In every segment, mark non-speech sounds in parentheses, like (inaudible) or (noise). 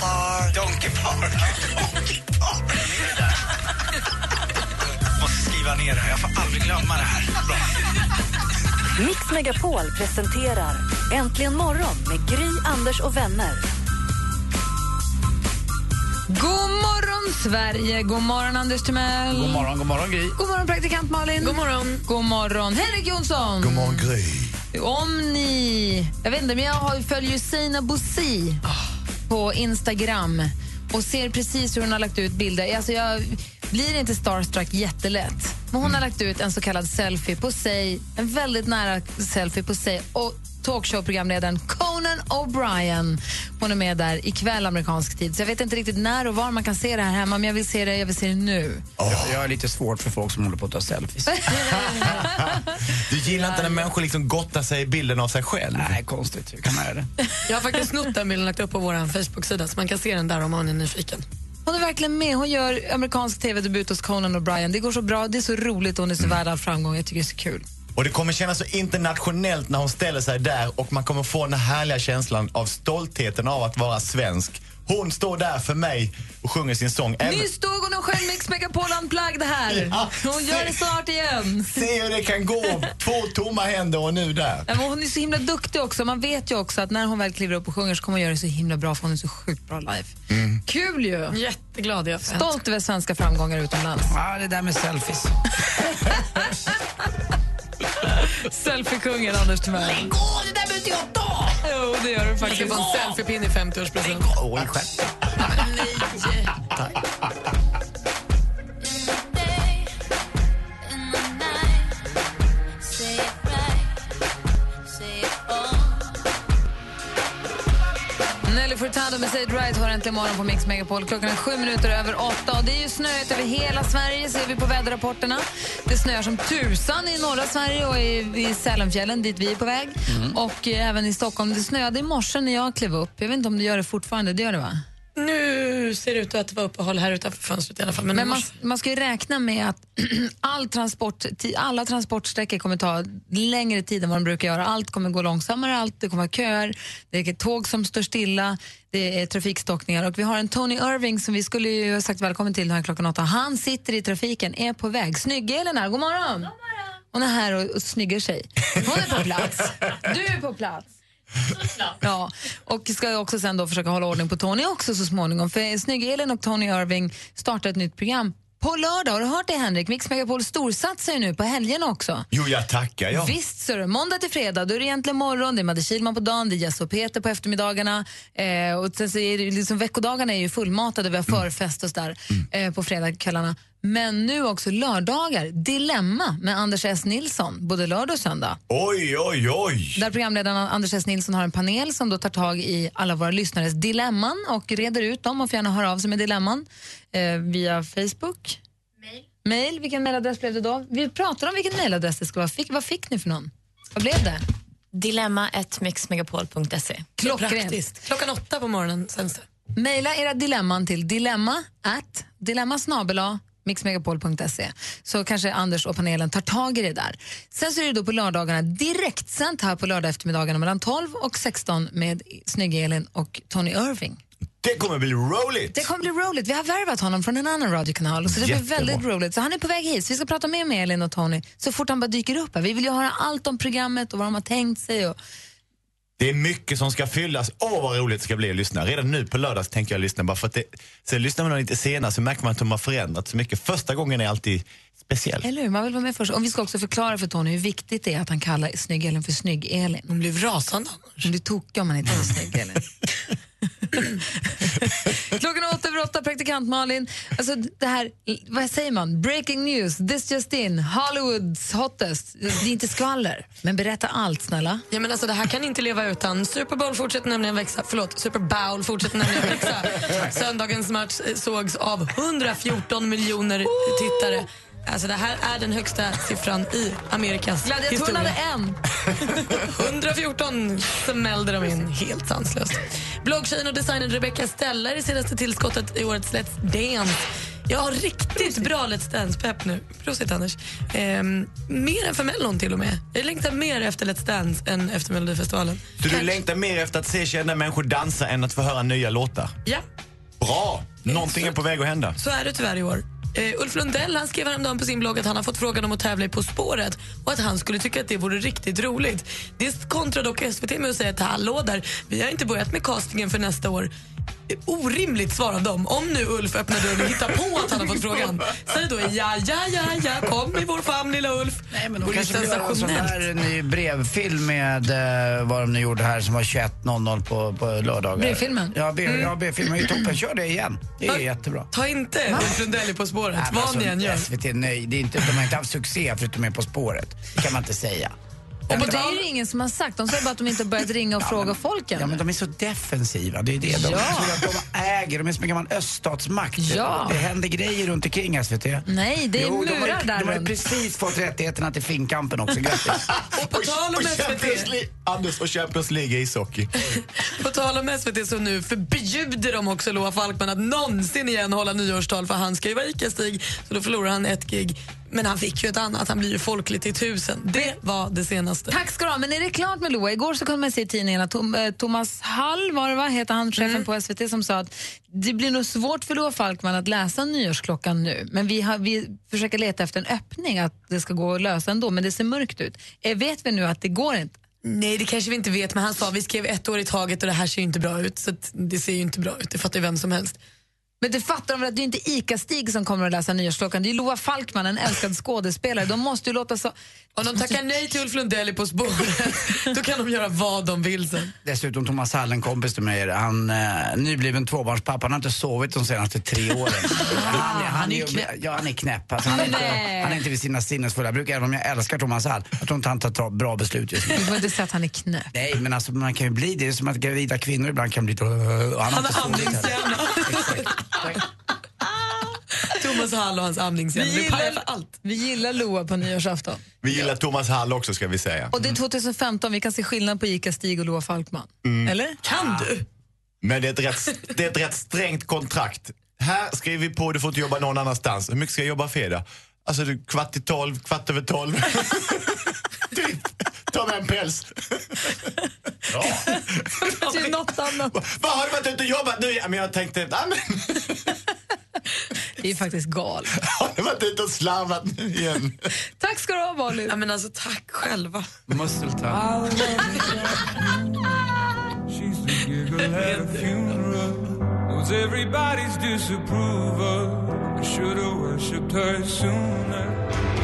Park. Donkey Park. Donkey Park. Måste skriva ner det här. Jag får aldrig glömma det här. Bra. Mix Megapol presenterar Äntligen morgon med Gry, Anders och vänner. God morgon, Sverige! God morgon, Anders Timell! God morgon, god morgon Gry. God morgon, praktikant Malin! God morgon, God morgon Henrik Jonsson! God morgon, Gry. Om ni... Jag vet inte, men jag har, följer ju Sina Bosi på Instagram och ser precis hur hon har lagt ut bilder. Alltså jag blir inte starstruck jättelätt. Men hon har lagt ut en så kallad selfie på sig, en väldigt nära selfie på sig och talkshow-programledaren Conan O'Brien. Hon är med där ikväll amerikansk tid. Så jag vet inte riktigt när och var man kan se det här hemma, men jag vill se det, jag vill se det nu. Jag, jag är lite svårt för folk som håller på att ta selfies. (laughs) Du gillar inte när människor liksom gottar sig i bilden av sig själv? Nej, konstigt. Hur kan man göra det? Jag har faktiskt snott den bilden och lagt upp på vår Facebook-sida så man kan se den där om man är nyfiken. Hon är verkligen med. Hon gör amerikansk tv-debut hos Conan O'Brien. Det går så bra, det är så roligt och hon är så värd all framgång. Jag tycker det är så kul. Och det kommer kännas så internationellt när hon ställer sig där och man kommer få den här härliga känslan av stoltheten av att vara svensk. Hon står där för mig och sjunger sin sång. Även- Nyss stod hon och sjöng Mix Megapol Unplugged här. Ja, Hon gör det snart igen. Se hur det kan gå. Två tomma händer och nu där. Ja, men hon är så himla duktig också. Man vet ju också att när hon väl kliver upp och sjunger så kommer hon göra det så himla bra för hon är så sjukt bra live. Kul ju! Jätteglad jag Stolt över svenska framgångar utomlands. Ja, det där med selfies. (laughs) Selfie-kungen Anders Timell. Gå, det där behöver inte jag ta! Jo, det gör du faktiskt. ska få en selfiepinne i 50-årspresent. Oj, själv. Nelly Furtado med It Right har äntligen morgon på Mix Megapol. Klockan är sju minuter över åtta. Och det är ju snöigt över hela Sverige ser vi på väderrapporterna. Det snöar som tusan i norra Sverige och i, i Sälenfjällen dit vi är på väg. Och eh, även i Stockholm. Det snöade i morse när jag klev upp. Jag vet inte om det gör det fortfarande. Det gör det va? Nu ser det ut att vara uppehåll här utanför fönstret i alla fall. Men, Men man, man, ska ju räkna med att (clears throat) all transport, alla transportsträckor kommer ta längre tid än vad de brukar göra. Allt kommer gå långsammare, allt, det kommer vara köer, det är tåg som står stilla, det är trafikstockningar. Och vi har en Tony Irving som vi skulle ju ha sagt välkommen till här klockan åtta. Han sitter i trafiken, är på väg. Snygg-Elin här, god morgon! God morgon! Hon är här och, och snyggar sig. Hon är på plats. Du är på plats. (laughs) Ja, och ska också sen då försöka hålla ordning på Tony också så småningom. För Snygg-Elin och Tony Irving startar ett nytt program på lördag. Har du hört det Henrik? Mix Megapol storsatsar ju nu på helgen också. Jo, jag tackar. Ja. Visst så du. Måndag till fredag, då är det egentligen morgon, det är Madde Kihlman på dagen, det är Jess och Peter på eftermiddagarna. Eh, och sen så är det, liksom, veckodagarna är ju fullmatade, vi har förfest och sådär eh, på fredagskvällarna. Men nu också lördagar, Dilemma med Anders S. Nilsson, både lördag och söndag. Oj, oj, oj. Där programledaren Anders S. Nilsson har en panel som då tar tag i alla våra lyssnares dilemman och reder ut dem och får gärna höra av sig med dilemman eh, via Facebook. Mail. Mail. Vilken mailadress blev det då? Vi pratar om vilken mailadress det ska vara. Fick, vad fick ni för någon? Vad blev det? Dilemma.mixmegapol.se. Klockrent. Klockan åtta på morgonen sänds det. Maila era dilemman till dilemma at dilemma snabela mixmegapol.se så kanske Anders och panelen tar tag i det där. Sen så är det då på lördagarna direktsänt här på lördag eftermiddagarna mellan 12 och 16 med Snygg-Elin och Tony Irving. Det kommer bli roligt. Det kommer bli roligt. Vi har värvat honom från en annan radiokanal så det blir väldigt roligt. Så han är på väg hit. Så vi ska prata mer med Elin och Tony så fort han bara dyker upp här. Vi vill ju höra allt om programmet och vad de har tänkt sig. Och... Det är mycket som ska fyllas. Åh, vad roligt det ska bli att lyssna. Redan nu på lördags tänker jag lyssna. Bara för att det, sen lyssnar man lite senare så märker man att de har förändrats så mycket. Första gången är alltid speciell. Eller hur? Man vill vara med först. Och vi ska också förklara för Tony hur viktigt det är att han kallar Snygg-Elin för Snygg-Elin. Hon blev rasande annars. Du tokig om man inte är Snygg-Elin. (laughs) (clears throat) Klockan åtta över åtta, praktikant Praktikant Malin, alltså det här, vad säger man? Breaking news, this just in, Hollywoods hottest. Det är inte skvaller, men berätta allt snälla. Ja, men alltså, det här kan inte leva utan. Super Bowl fortsätter nämligen växa. Förlåt, Super Bowl fortsätter nämligen växa. (laughs) Söndagens match eh, sågs av 114 miljoner tittare. Alltså det här är den högsta siffran i Amerikas Gladiatorerna hade historia. en. (laughs) 114 smällde de in. Helt sanslöst. Bloggtjejen och designern Rebecca Stella är det senaste tillskottet i årets Let's Dance. Jag har riktigt bra Let's Dance-pepp nu. Prosit, Anders. Ehm, mer än för Mellon, till och med. Jag längtar mer efter Let's Dance än efter Melodifestivalen. Så du längtar mer efter att se kända människor dansa än att få höra nya låtar? Ja, Bra! Någonting är på väg att hända. så är det tyvärr i år. Uh, Ulf Lundell han skrev häromdagen på sin blogg att han har fått frågan om att tävla i På spåret och att han skulle tycka att det vore riktigt roligt. Det kontrar dock SVT med att säga att hallå där, vi har inte börjat med castingen för nästa år. Orimligt svar av dem. Om nu Ulf öppnar dörren och hittar på att han har fått frågan, säg då ja, ja, ja, ja, kom i vår famn lilla Ulf. Nej, men de kanske vill göra en sån där ny brevfilm med eh, vad de nu gjorde här som var 21.00 på, på lördagar. Brevfilmen? Ja, B, ja, brevfilmen är ju toppen. Kör det igen. Det är Ja. jättebra. Ta inte Ulf Lundell i På spåret, vad alltså, ni än gör. SVT, nej, det är inte, de har inte haft succé förutom På spåret. Det kan man inte säga. Och det är ju ingen som har sagt. De säger bara att de inte har börjat ringa och fråga folken. Ja, men de är så defensiva. Det är det. De, Ja. att de äger, de är som en gammal öststatsmakt. Ja. Det händer grejer runt omkring SVT. Nej, det är Jo, de har, murar där de har ju precis fått rättigheterna till Finnkampen också. Grattis. (laughs) Och på tal om SVT, Anders och Champions League i ishockey. (laughs) På tal om SVT så nu förbjuder de också Loa Falkman att någonsin igen hålla nyårstal för han ska ju vara ICA-Stig så då förlorar han ett gig. Men han fick ju ett annat, han blir ju folkligt i tusen. Det var det senaste. Tack ska du ha. Men är det klart med Loa? Igår så kunde man se i tidningen att Tom, eh, Thomas Hall, var det va? heter han, chefen Mm. på SVT, som sa att det blir nog svårt för Loa Falkman att läsa nyårsklockan nu. Men vi, har, vi försöker leta efter en öppning, att det ska gå att lösa ändå. Men det ser mörkt ut. Eh, vet vi nu att det går inte? Nej, det kanske vi inte vet, men han sa vi skrev ett år i taget och det här ser ju inte bra ut. Så det ser ju inte bra ut, det fattar ju vem som helst. Men det fattar de väl att det är inte ICA-Stig som kommer att läsa nyårsklockan. Det är Loa Falkman, en älskad skådespelare. De måste ju låta så... Om de tackar nej till Ulf Lundell i På spåret, (laughs) då kan de göra vad de vill sen. Dessutom Thomas Hall, en kompis till mig, han eh, nybliven tvåbarnspappa, han har inte sovit de senaste tre åren. (laughs) han, han, är ju, ja, han är knäpp. Alltså, han, är inte, han är inte vid sina sinnesfulla. Brukar, även om jag älskar Thomas Hall, jag tror inte han tar ta- bra beslut just nu. Du får inte säga att han är knäpp. Nej, men alltså man kan ju bli det. Det är som att gravida kvinnor ibland kan bli... Och han, Han inte har sovit. Thomas Hall och hans amningshjärna. Vi gillar, för allt. vi gillar Loa på nyårsafton. Vi gillar Thomas Hall också ska vi säga. Och det är 2015, vi kan se skillnad på ICA-Stig och Loa Falkman. Eller? Kan du? Men det är, ett rätt, det är ett rätt strängt kontrakt. Här skriver vi på, du får inte jobba någon annanstans. Hur mycket ska jag jobba fredag? Alltså du, kvart i tolv, kvart över tolv. (laughs) typ, ta med en päls. (laughs) Till något annat. Vad har du varit ute och jobbat nu? Men jag tänkte, ja, men, Det är faktiskt galet. (laughs) har du varit ute och slarvat nu igen? (laughs) Tack ska du ha, Malin. Ja, men alltså, tack själva. Muscle time. Everybody's disapproval. I should have worshipped her sooner.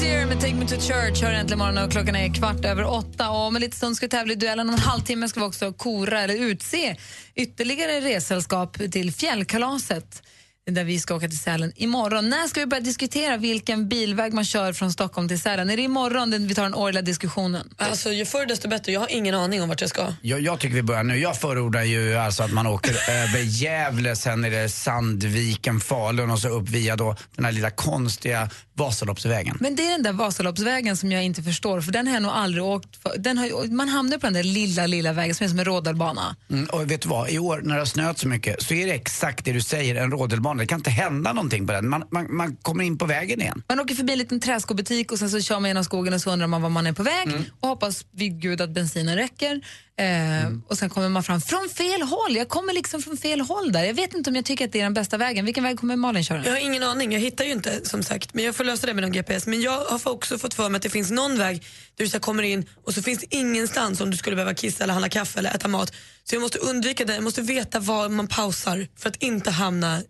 Sear med Take Me To Church hör äntligen morgon och klockan är kvart över åtta. Och om en liten stund ska vi tävla i duellen. Om en halvtimme ska vi också kora eller utse ytterligare ressällskap till fjällkalaset där vi ska åka till Sälen imorgon. När ska vi börja diskutera vilken bilväg man kör från Stockholm till Sälen? Är det imorgon den vi tar den årliga diskussionen? Alltså, ju förr desto bättre. Jag har ingen aning om vart jag ska. Jag, jag tycker vi börjar nu. Jag förordar ju alltså att man åker (laughs) över Gävle, sen är det Sandviken, Falun och så upp via då den här lilla konstiga Vasaloppsvägen. Men det är den där Vasaloppsvägen som jag inte förstår, för den har jag nog aldrig åkt för. Den har, man hamnar på den där lilla, lilla vägen som är som en rodelbana. Mm, och vet du vad, i år när det har snöat så mycket så är det exakt det du säger, en rodelbana. Det kan inte hända någonting på den. Man, man, man kommer in på vägen igen. Man åker förbi en liten träskobutik och sen så kör man genom skogen och så undrar man var man är på väg och hoppas vid gud att bensinen räcker. Eh, Och sen kommer man fram från fel håll. Jag kommer liksom från fel håll där. Jag vet inte om jag tycker att det är den bästa vägen. Vilken väg kommer Malin köra? Jag har ingen aning, jag hittar ju inte som sagt. Men jag får lösa det med någon GPS. Men jag har också fått för mig att det finns någon väg där du så kommer in och så finns det ingenstans om du skulle behöva kissa eller handla kaffe eller äta mat. Så jag måste undvika det, jag måste veta var man pausar för att inte hamna.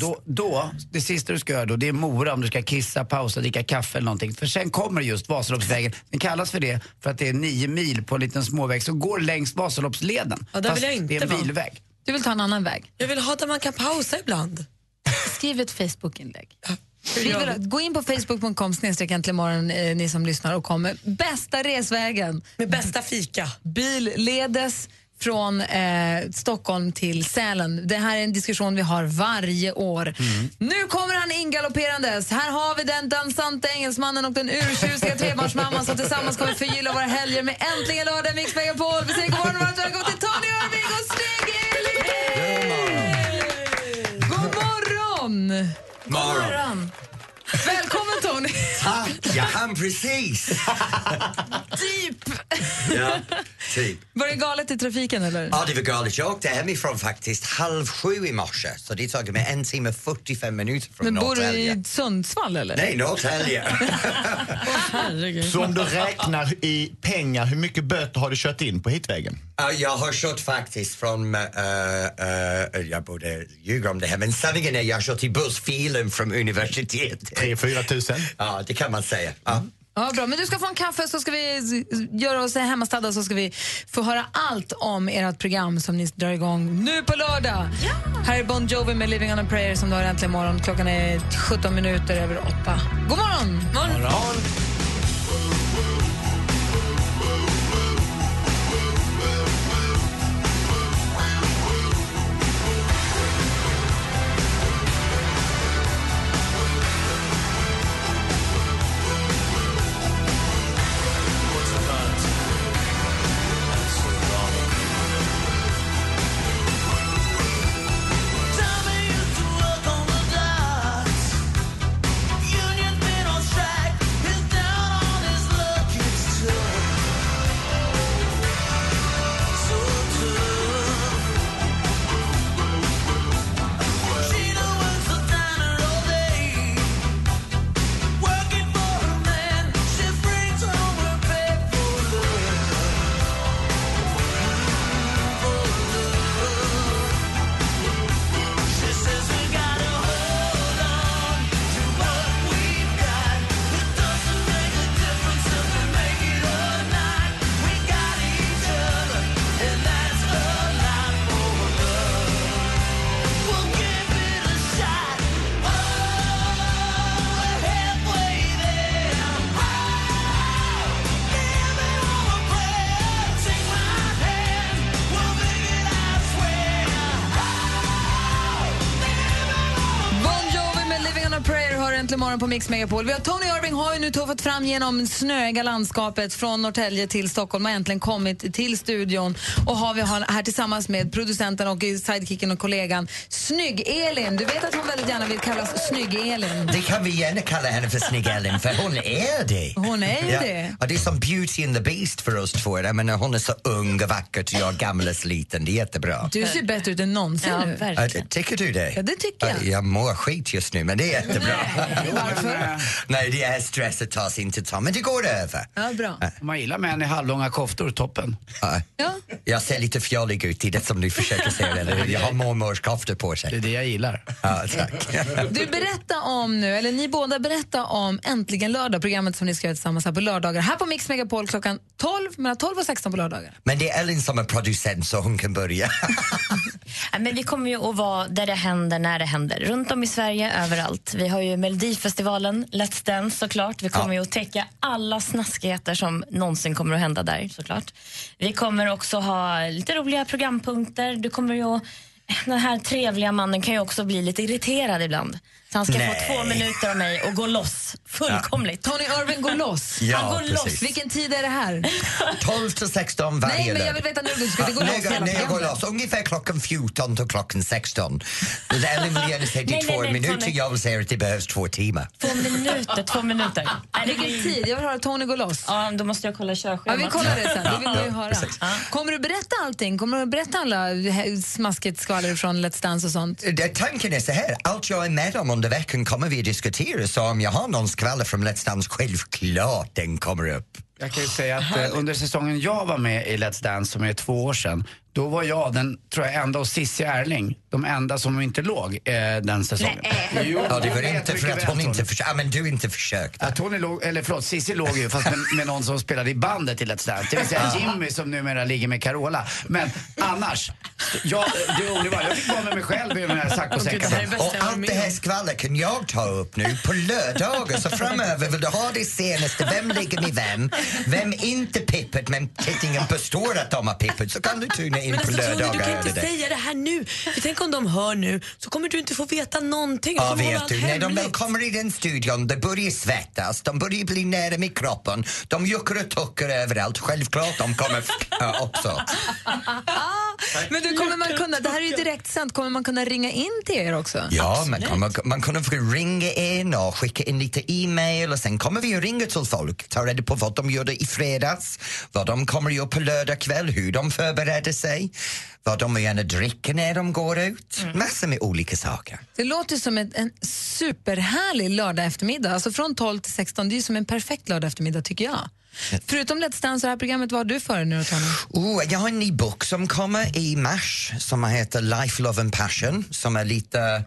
Då, då, det sista du ska göra då, det är Mora om du ska kissa, pausa, dricka kaffe eller någonting. För sen kommer just Vasaloppsvägen. Den kallas för det för att det är nio mil på en liten småväg som går längs Vasaloppsleden. Ja, där vill jag inte det är en bilväg. Du vill ta en annan väg. Jag vill ha där man kan pausa ibland. Skriv ett Facebook-inlägg. gå in på facebook.com snedstreck äntligen morgon, eh, ni som lyssnar och kommer. Bästa resvägen. Med bästa fika. Billedes från eh, Stockholm till Sälen. Det här är en diskussion vi har varje år. Nu kommer han ingalopperandes. Här har vi den dansante engelsmannen och den urtjusiga trebarnsmamman som tillsammans kommer förgylla våra helger med Äntligen lördag Mix Megapol. Vi säger god morgon och varmt välkommen till Tony Irving och Snygg Elin! God morgon! Morgon. Välkommen Tony! Tack, jag hann precis. (laughs) typ. Ja, typ. Var det galet i trafiken eller? Ja, det var galet. Jag åkte hemifrån faktiskt halv sju i morse så det tog mig en timme 45 minuter från Men bor du i Sundsvall eller? Nej, Norrtälje. (laughs) Så om du räknar i pengar, hur mycket böter har du kört in på hitvägen? Ja, jag har kört faktiskt från, uh, uh, jag borde ljuga om det här, men sanningen är jag har kört i bussfilen från universitetet. 3-4 tusen? Ja, det kan man säga. Ja. Ja, bra. Men du ska få en kaffe så ska vi göra oss hemmastadda så ska vi få höra allt om ert program som ni drar igång nu på lördag. Här är Bon Jovi med Living on a prayer som du har äntligen morgon. Klockan är 17 minuter över 8. God morgon! morgon. Bon äntligen morgon på Mix Megapol. Vi har Tony Irving har ju nu tuffat fram genom snöiga landskapet från Norrtälje till Stockholm och äntligen kommit till studion. Och har vi här tillsammans med producenten och sidekicken och kollegan Snygg-Elin. Du vet att hon väldigt gärna vill kallas Snygg-Elin. Det kan vi gärna kalla henne för Snygg-Ellen, för hon är det. Hon är ja. det. Och det är som Beauty and the Beast för oss två. Jag menar, hon är så ung och vacker och jag är gammal och sliten. Det är jättebra. Du ser bättre ut än någonsin nu. Ja, tycker du det? Ja, det tycker jag. Ja, Jag mår skit just nu, men det är jättebra. Varför? Nej, det är stresset tar sig inte ta, men det går över. Ja, bra. Om man gillar män i halvlånga koftor, toppen. Ja. Ja. Jag ser lite fjollig ut, det är det som du försöker säga. Eller? Jag har mormors koftor på sig. Det är det jag gillar. Ja, tack. Du berätta om nu, eller ni båda berätta om Äntligen lördag, programmet som ni ska göra tillsammans här på lördagar. Här på Mix Megapol klockan 12, mellan 12 och 16 på lördagar. Men det är Ellen som är producent så hon kan börja. (laughs) Ja, Men vi kommer ju att vara där det händer när det händer. Runt om i Sverige, överallt. Vi har ju Melodifestivalen, Let's Dance såklart. Vi kommer ju att täcka alla snaskigheter som någonsin kommer att hända där såklart. Vi kommer också ha lite roliga programpunkter. Du kommer ju att, den här trevliga mannen kan ju också bli lite irriterad ibland. Så han ska Nej. få två minuter av mig och gå loss fullkomligt. Tony Irving går loss. (laughs) Ja, Han går precis. loss. Vilken tid är det här? (laughs) 12 till 16 varje Nej, men jag vill veta när du ska gå Ja, loss när, hela när jag går loss, ungefär klockan 14 till klockan 16. Ellen vill gärna säga det är nej, två nej, minuter, Tony. jag vill säga att det behövs två timmar. Två minuter, två minuter. (laughs) Vilken tid? Jag vill höra Tony gå loss. Ja, då måste jag kolla Ja, körschemat. vi kollar det sen. Det vill man ju Ja, höra. precis. Kommer du berätta allting? Kommer du berätta alla smaskigt skvaller från Let's Dance och sånt? Det- Tanken är så här, allt jag är med om under veckan kommer vi att diskutera så om jag har någon skvaller från Let's Dance, självklart den kommer upp. Jag kan ju säga att eh, under säsongen jag var med i Let's Dance, som är två år sedan, då var jag den, tror jag, enda och Cissi Erling, de enda som inte låg eh, den säsongen. Jo, Ja, det var vet inte för mycket att väl, hon Tony. inte försökte. Ja, men du inte försökte. Ja, Tony låg, eller förlåt, Cissi låg ju fast med, med någon som spelade i bandet i Let's Dance. Det vill säga Jimmy som numera ligger med Carola. Men annars, jag, det var, jag fick vara med mig själv i den här saccosäcken. Och allt det här skvallret kan jag ta upp nu på lördagar. Så framöver vill du ha det senaste, vem ligger med vem, vem inte pippet men tittningen påstår att de har pippet så kan du tuna in Men på alltså Tony, du lördagar. kan inte det säga det här nu. För tänk om de hör nu så kommer du inte få veta någonting. Ja, kommer vet du, när de väl kommer i den studion, de börjar svettas, de börjar bli nära med kroppen, de juckar och tuckar överallt. Självklart, de kommer äh, (laughs) också. Men du, kommer man kunna, det här är ju direkt sänt, kommer man kunna ringa in till er också? Ja, man, kommer, man kunde få ringa in och skicka in lite e-mail och sen kommer vi att ringa till folk, ta reda på vad de gjorde i fredags, vad de kommer göra på lördag kväll, hur de förbereder sig, vad de gärna dricker när de går ut. Massor med olika saker. Det låter som ett, en superhärlig lördag eftermiddag. Alltså från 12 till 16, det är som en perfekt lördag eftermiddag tycker jag. Förutom Let's Dance och det här programmet, vad har du för dig nu Tony? Oh, jag har en ny bok som kommer i mars som heter Life, Love and Passion som är lite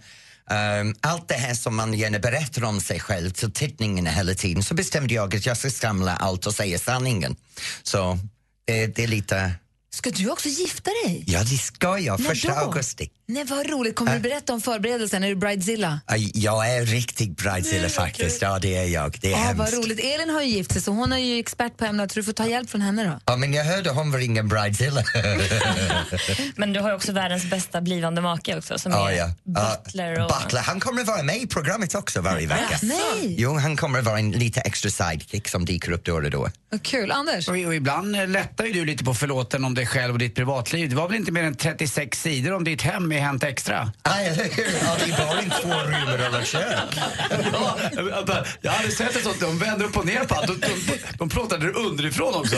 Um, allt det här som man gärna berättar om sig själv till tittningen hela tiden så bestämde jag att jag ska samla allt och säga sanningen. Så det, det är lite... Ska du också gifta dig? Ja, det ska jag. När Första då? augusti. Nej, vad roligt. Kommer du Äh. berätta om förberedelsen? Är du bridezilla? Jag är riktigt bridezilla faktiskt. Ja, det är jag. Det är Ja, vad hemskt. roligt. Elin har ju gift sig, så hon är ju expert på ämnet, så du får ta hjälp från henne då. Ja, men jag hörde hon var ingen bridezilla. (laughs) Men du har ju också världens bästa blivande make också som Ja, är ja. butler. Och... Butler, han kommer att vara med i programmet också varje vecka. Nej. Jo, han kommer att vara en lite extra sidekick som dyker upp då och då. Vad kul. Anders? Och, och ibland lättar ju du lite på förlåten om dig själv och ditt privatliv. Det var väl inte mer än 36 sidor om ditt hem i Hänt Extra? Ja, eller hur? Ja, det är bara en två rum och kök. Ja, jag bara- jag hade sett ett sånt, de vände upp och ner på allt. De, de, de plåtade det underifrån också.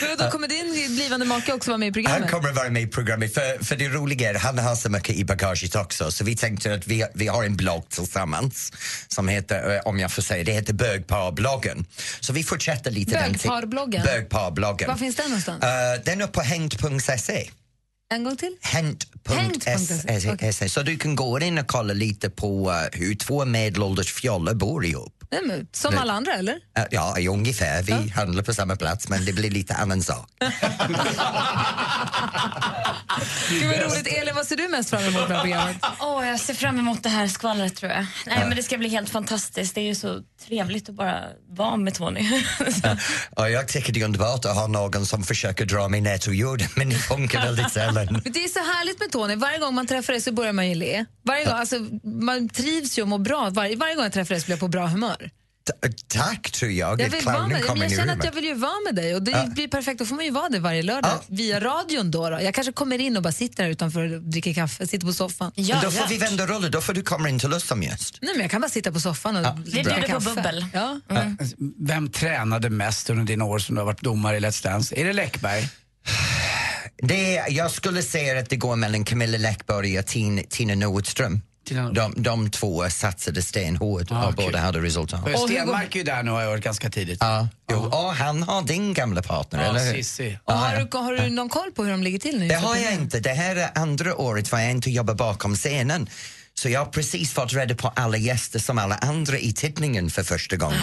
Men Då kommer din blivande make också vara med i Han programmet? kommer att vara med i programmet. För, för det roliga är han har så mycket i bagaget också så vi tänkte att vi, vi har en blogg tillsammans som heter, eh, om jag får säga, det heter Bögparbloggen. Så vi fortsätter lite Bögparbloggen? Bloggen. Var finns den någonstans? Uh, den är på hänt.se. En gång till? Hänt.se. Så du kan gå in och kolla lite på eh, hur två medelålders fjollar bor ihop. Nej, men, som alla andra, eller? Eh, Ja, ungefär. Vi handlar på samma plats men det blir lite annan sak. (laughs) Gud vad roligt. Elin, vad ser du mest fram emot med programmet? (laughs) Åh, jag ser fram emot det här skvallret tror jag. Nej, Ja. men det ska bli helt fantastiskt. Det är ju så trevligt att bara vara med Tony. (laughs) Och jag tycker det är underbart att ha någon som försöker dra mig ner till jorden men det funkar väldigt sällan. Men det är så härligt med Tony. Varje gång man träffar dig så börjar man ju le. Varje gång, alltså, man trivs ju och mår bra. Varje, varje gång jag träffar dig så blir jag på bra humör. Ta- Tack tror jag. Jag, vill vara med, men kommer jag känner att jag vill ju vara med dig och det Ja. blir perfekt. Då får man ju vara det varje lördag via radion. Då, då. Jag kanske kommer in och bara sitter här utanför och dricker kaffe, sitter på soffan. Men då får vi vända rullen, då får du komma in till oss som gäst. Nej, men jag kan bara sitta på soffan och dricka bjuder på kaffe. bubbel. Ja. Vem tränade mest under dina år som du har varit domare i Let's Dance? Är det Läckberg? Det, är- jag skulle säga att det går mellan Camilla Läckberg och Tina, Tina Nordström. De, de två satsade stenhårt och båda hade resultat. För Stenmark är ju där nu har jag hört ganska tidigt. Ja, jo, och han har din gamla partner, Ja, eller hur? Cissi. Och har, du, har du någon koll på hur de ligger till nu? Det har jag inte. Det här är andra året var jag inte jobbar bakom scenen. Så jag har precis fått reda på alla gäster som alla andra i tittningen för första gången.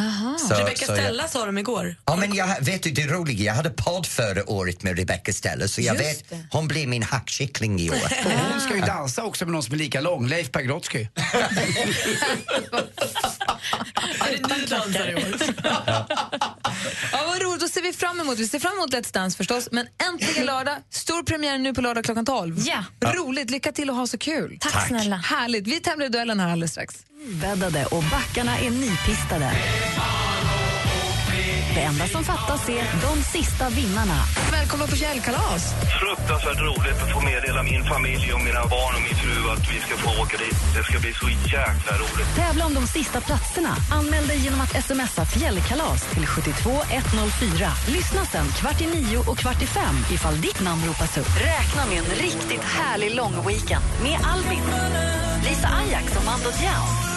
Aha. Så- Rebecca så jag- Stella sa de igår. Ja, men jag, vet du det roliga, jag hade podd förra året med Rebecca Stella så jag Just vet, det. hon blir min hackkyckling i år. Och (laughs) hon ska ju dansa också med någon som är lika lång, Leif Pagrotsky. (laughs) Ja, vad roligt. Då ser vi fram emot. Vi ser fram emot Let's Dance förstås. Men äntligen lördag. Stor premiär nu på lördag klockan 12. Ja. Roligt. Lycka till och ha så kul. Tack Tack. snälla. Härligt. Vi tävlar i duellen här alldeles strax. Bäddade och backarna är nypistade. Det enda som fattas är de sista vinnarna. Välkomna på fjällkalas. Fruktansvärt roligt att få meddela min familj och mina barn och min fru att vi ska få åka dit. Det ska bli så jäkla roligt. Tävla om de sista platserna. Anmäl dig genom att smsa fjällkalas till 72104. Lyssna sen kvart i nio och kvart i fem ifall ditt namn ropas upp. Räkna med en riktigt härlig lång weekend med Albin, Lisa Ajax och Mando Diao.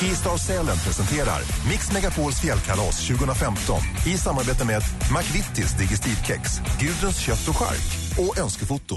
Skistar Sälen presenterar Mix Megapols fjällkalas 2015 i samarbete med McVittys Digestivkex, Gudruns kött och chark och Önskefoto.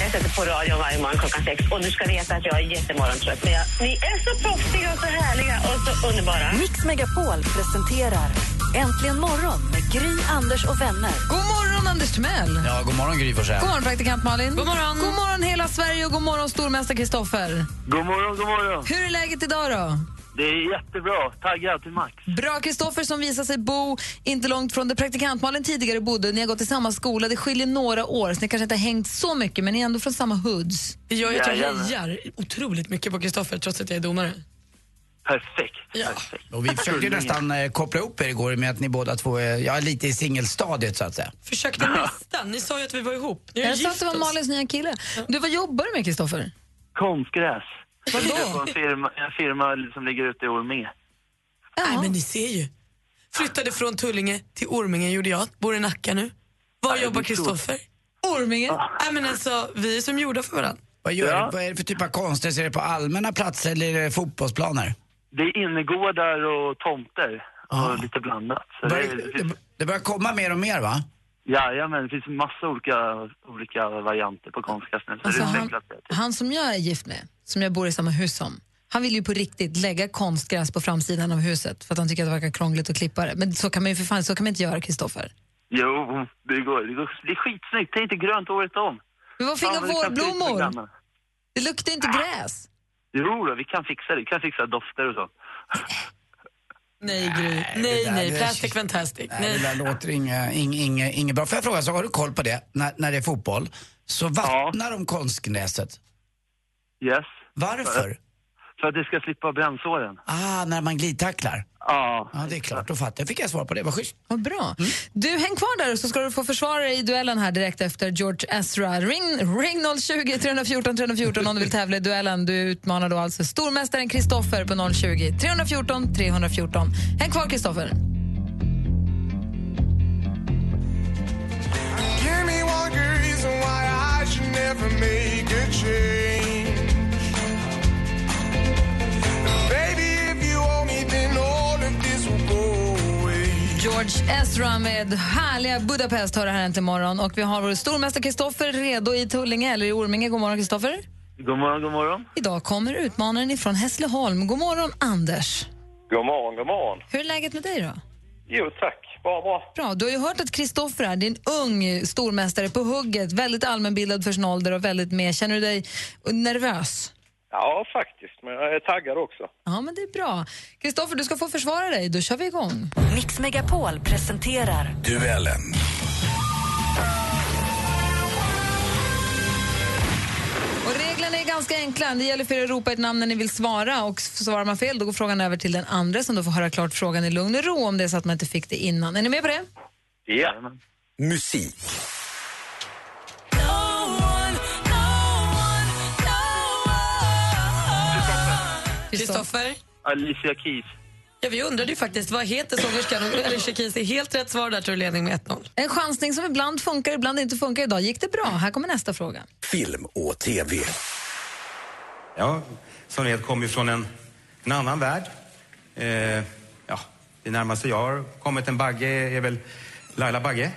Jag sätter på radion varje morgon klockan sex och du ska veta att jag är jättemorgontrött. Men jag, ni är så proffsiga och så härliga och så underbara. Mix Megapol presenterar Äntligen morgon med Gry, Anders och vänner. God morgon, Anders Timell! Ja, god morgon Gry Forssell. God morgon, praktikant Malin. God morgon. God morgon, hela Sverige och god morgon, stormästare Kristoffer. God morgon, god morgon. Hur är läget idag då? Det är jättebra. Taggad till max. Bra, Kristoffer som visar sig bo inte långt från där praktikant Malin tidigare bodde. Ni har gått i samma skola, det skiljer några år, så ni kanske inte har hängt så mycket, men ni är ändå från samma hoods. Det gör ju att jag Jajamän. hejar otroligt mycket på Kristoffer trots att jag är domare. Perfekt. Ja. Perfekt. Och vi försökte ju nästan eh, koppla ihop er igår med att ni båda två är ja, lite i singelstadiet så att säga. Försökte nästan. Ni sa ju att vi var ihop. Ni har Jag ju sa att gift det var oss. Malins nya kille. Du, vad jobbar du med, Kristoffer? Konstgräs. Vadå? Jag jobbar på en firma, en firma som ligger ute i Ormé. Nej, men ni ser ju. Flyttade från Tullinge till Orminge gjorde jag. Bor i Nacka nu. Var Nej, jobbar det är så. Kristoffer? Orminge? Nej men alltså, vi är som gjorda för varandra. Vad, gör, Ja. vad är det för typ av konst? Är det på allmänna platser eller är det fotbollsplaner? Det är innergårdar och tomter och lite blandat. Så det, det, det börjar komma mer och mer va? Jajamän, det finns massa olika, olika varianter på konstgräs nu. Så Alltså, han, han som jag är gift med, som jag bor i samma hus som, han vill ju på riktigt lägga konstgräs på framsidan av huset för att han tycker att det verkar krångligt att klippa det. Men så kan man ju för fan, så kan man inte göra, Kristoffer. Jo, det går. Det, går, det är skitsnyggt. Det är inte grönt året om. Men varför inga vårblommor? Det luktar inte gräs. Jo då, vi kan fixa det. Vi kan fixa dofter och så. Nej Gry, nej där- nej, det- plastic fantastic. Nej, det där låter inget inge, inge, inge bra. Får jag fråga, så har du koll på det? När, när det är fotboll, så vattnar de konstgräset. Yes. Varför? För att det ska slippa brännsåren. Ah, när man glidtacklar? Ja. Ja, det är klart. Då fattar jag. fick jag svar på det. Vad schysst. Vad bra. Mm. Du, häng kvar där så ska du få försvara dig i duellen här direkt efter George Ezra. Ring, ring 020 314 314 om du vill tävla i duellen. Du utmanar då alltså stormästaren Kristoffer på 020 314 314. Häng kvar, Kristoffer. Give me one good reason why I should never make a change. George Ezra med härliga Budapest hör det här äntligen morgon. Och vi har vår stormästare Kristoffer redo i Tullinge eller i Orminge. God morgon, Kristoffer. God morgon, god morgon. Idag kommer utmanaren ifrån Hässleholm. God morgon, Anders. God morgon, god morgon. Hur är läget med dig då? Jo, tack. Bra, bra. Bra. Du har ju hört att Kristoffer är en ung stormästare på hugget, väldigt allmänbildad för sin ålder och väldigt med. Känner du dig nervös? Ja, faktiskt. Men jag är taggad också. Ja, men det är bra. Kristoffer, du ska få försvara dig. Då kör vi igång. Mix Megapol presenterar Duellen. Och reglerna är ganska enkla. Det gäller för er att ropa ett namn när ni vill svara. Och svarar man fel då går frågan över till den andra som då får höra klart frågan i lugn och ro om det är så att man inte fick det innan. Är ni med på det? Ja. Musik. Kristoffer? Alicia Keys. Ja, vi undrade ju faktiskt, vad heter sångerskan? Alicia Keys är helt rätt svar där, tror ledning med 1-0. En chansning som ibland funkar, ibland inte funkar. Idag gick det bra. Här kommer nästa fråga. Film och TV. Ja, som ni vet kommer ju från en, en annan värld. Eh, ja, det närmaste jag har kommit en Bagge är väl Laila Bagge.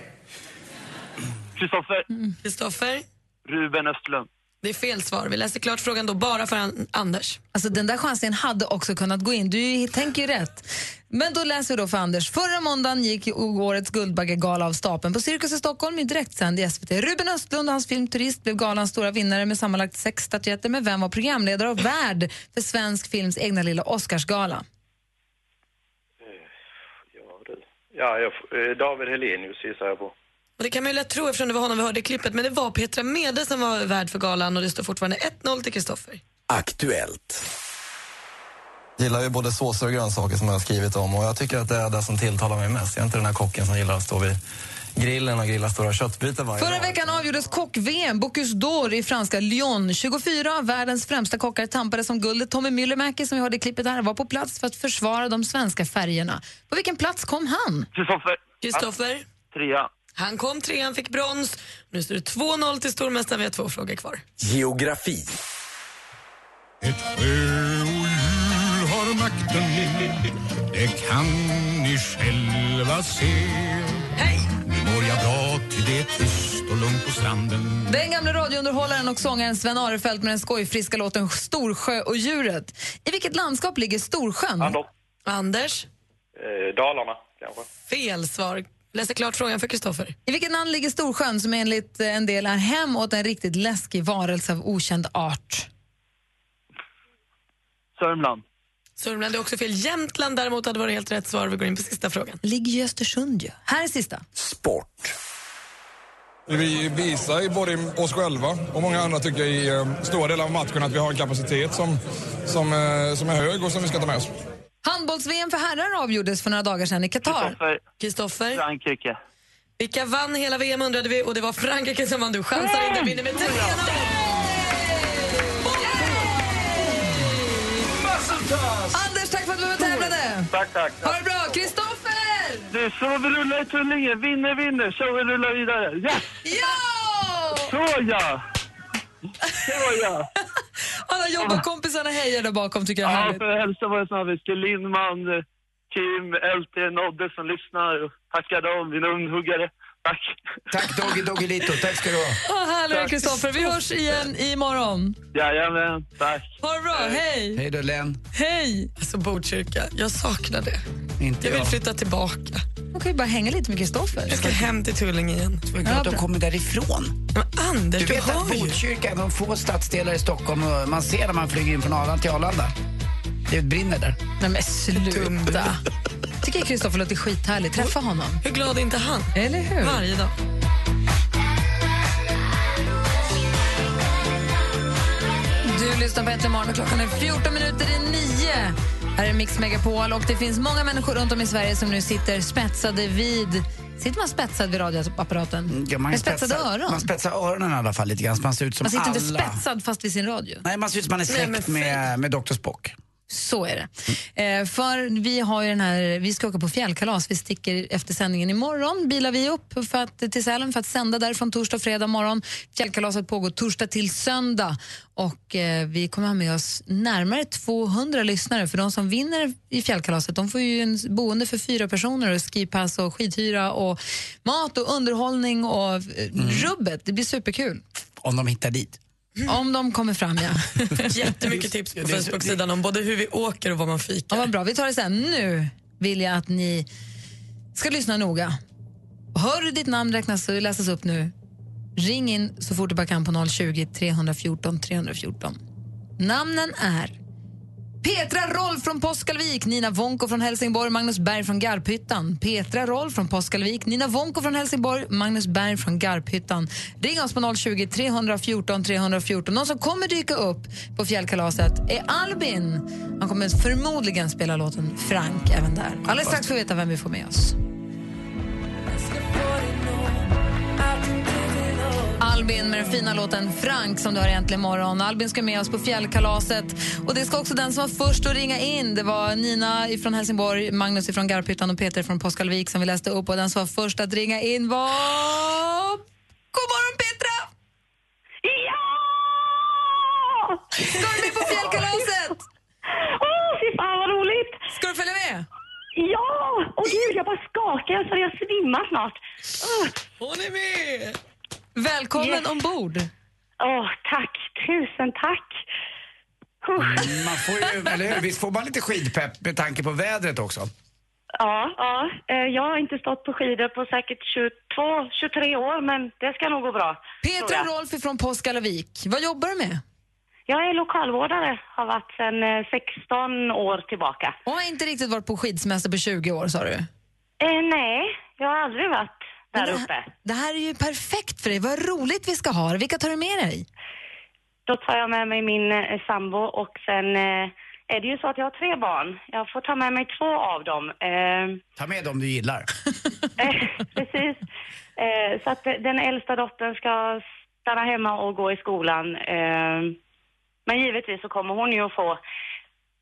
Kristoffer. Kristoffer? Ruben Östlund. Det är fel svar. Vi läser klart frågan då bara för an- Anders. Alltså den där chansningen hade också kunnat gå in. Du tänker ju rätt. Men då läser vi då för Anders. Förra måndagen gick årets Guldbaggegala av stapeln på Cirkus i Stockholm i direktsänd i SVT. Ruben Östlund och hans film Turist blev galans stora vinnare med sammanlagt sex statyetter. Men vem var programledare och värd för svensk films egna lilla Oscarsgala? Ja, du. Ja, jag, eh, David Helenius gissar jag på. Och det kan man ju lätt tro eftersom det var honom vi hörde i klippet, men det var Petra Mede som var värd för galan och det står fortfarande 1-0 till Kristoffer. Aktuellt. gillar ju både såser och grönsaker som jag har skrivit om och jag tycker att det är det som tilltalar mig mest. Jag är inte den här kocken som gillar att stå vid grillen och grilla stora köttbitar varje Förra dag. veckan avgjordes kock-VM, Bocuse d'Or i franska Lyon. 24 av världens främsta kockar tampades om guldet. Tommy Myllymäki, som vi hörde i klippet här, var på plats för att försvara de svenska färgerna. På vilken plats kom han? Kristoffer. Kristoffer? Trea. Han kom trean, fick brons. Nu står det 2-0 till stormästaren. Vi har två frågor kvar. Geografi. Ett sjöodjur har makten, det kan ni själva se. Hej! Nu mår jag bra till det är tyst och lugnt på stranden. Den gamla radiounderhållaren och sångaren Sven Arefelt med den skojfriska låten Storsjö och djuret. I vilket landskap ligger Storsjön? Anders. Anders? Eh, Dalarna, kanske. Fel svar. Läser klart frågan för Kristoffer. I vilket land ligger Storsjön som enligt en del är hem åt en riktigt läskig varelse av okänd art? Sörmland. Sörmland är också fel. Jämtland däremot hade varit helt rätt svar. Vi går in på sista frågan. Ligger i Östersund ju. Här är sista. Vi visar ju både oss själva och många andra tycker i eh, stora delar av matchen att vi har en kapacitet som, som, eh, som är hög och som vi ska ta med oss. Handbolls-VM för herrar avgjordes för några dagar sedan i Qatar. Kristoffer? Frankrike. Vilka vann hela VM undrade vi och det var Frankrike som vann. Du chansar inte, vinner med 3-0. Anders, tack för att du var med och tävlade. Tack, tack. Ha det bra. Kristoffer! Du, så vi rullar i Tullinge. Vinner, vinner. Så vi rullar vidare. Ja! Ja! Så ja! Så ja! Alla jobbarkompisarna hejar där bakom tycker jag är Ja, härligt. för hälsa våra snabbis till Lindman, Kim, LT, Nodde som lyssnar. Och tacka dem, mina unghuggare. Tack. Tack Doggy Doggelito, tack ska du ha. Åh, härligt Tack. Kristoffer. Vi hörs igen imorgon. Jajamän, tack. Ha det bra. Hej! Hej då Len. Hej! Alltså Botkyrka, jag saknar det. Inte Jag vill jag. flytta tillbaka. Man kan ju bara hänga lite med Kristoffer. Jag ska hem till Tullinge igen. Jag är glad att de kommer därifrån. Men Anders, Du du, vet att. Botkyrka är en av de få stadsdelar i Stockholm och man ser när man flyger in från Arlanda till Arlanda. Det brinner där. Nej men sluta. Tycker Kristoffer låter skithärligt. Träffa honom. Hur glad är inte han? Eller hur? Varje dag. Du lyssnar på Äntligen morgon och klockan är 14 minuter i nio. Här är Mix Megapol och det finns många människor runt om i Sverige som nu sitter spetsade vid... Sitter man spetsad vid radioapparaten? Ja, man, spetsade spetsar- öron? Man spetsar öronen i alla fall lite grann man ser ut som Man sitter alla. inte spetsad fast vid sin radio. Nej, man ser ut som man är Nej, släkt med, med Dr. Spock. Så är det. Eh, för vi har ju den här, vi ska åka på fjällkalas. Vi sticker efter sändningen imorgon. Bilar vi upp för att, till Sälen för att sända därifrån torsdag och fredag morgon. Fjällkalaset pågår torsdag till söndag. Och eh, vi kommer ha med oss närmare 200 lyssnare. För de som vinner i fjällkalaset de får ju en boende för fyra personer och skipass och skidhyra och mat och underhållning och eh, rubbet. Det blir superkul. Om de hittar dit. Om de kommer fram, ja. (laughs) Jättemycket tips på Facebook-sidan om både hur vi åker och vad man fikar. Ja, vad bra. Vi tar det sen. Nu vill jag att ni ska lyssna noga. Hör du ditt namn räknas, läsas upp nu, ring in så fort du bara kan på 020 314 314. Namnen är Petra Roll från Påskalvik, Nina Vonko från Helsingborg, Magnus Berg från Garphyttan. Petra Roll från Påskalvik, Nina Vonko från Helsingborg, Magnus Berg från Garphyttan. Ring oss på 020 314 314. Någon som kommer dyka upp på fjällkalaset är Albin. Han kommer förmodligen spela låten Frank även där. Alldeles strax får vi veta vem vi får med oss. Albin med den fina låten Frank som du har egentligen imorgon. Albin ska med oss på fjällkalaset. Och det ska också den som var först att ringa in. Det var Nina från Helsingborg, Magnus från Garphyttan och Peter från Påskalvik som vi läste upp. Och den som var först att ringa in var... God morgon Petra! Ja! Ska du med på fjällkalaset? Åh, oh, fy fan vad roligt! Ska du följa med? Ja! Åh gud, jag bara skakar så jag svimmar snart. Åh. Hon är med! Välkommen Yes. ombord. Åh, tack. Tusen tack. Mm, Man får ju, eller hur? Visst får man lite skidpepp med tanke på vädret också? Ja, ja. eh, Jag har inte stått på skidor på säkert 22, 23 år, men det ska nog gå bra. Petra. Rolf från Påskalvik. Vad jobbar du med? Jag är lokalvårdare, har varit sedan eh, 16 år tillbaka. Och har inte riktigt varit på skidsemester på 20 år sa du? Eh, nej, jag har aldrig varit där det, uppe. här, det här är ju perfekt för dig. Vad roligt vi ska ha. Vilka tar du med dig? Då tar jag med mig min eh, sambo och sen eh, är det ju så att jag har tre barn. Jag får ta med mig två av dem. Eh, Ta med dem du gillar. (laughs) Precis. Eh, så att den äldsta dottern ska stanna hemma och gå i skolan. Eh, men givetvis så kommer hon ju att få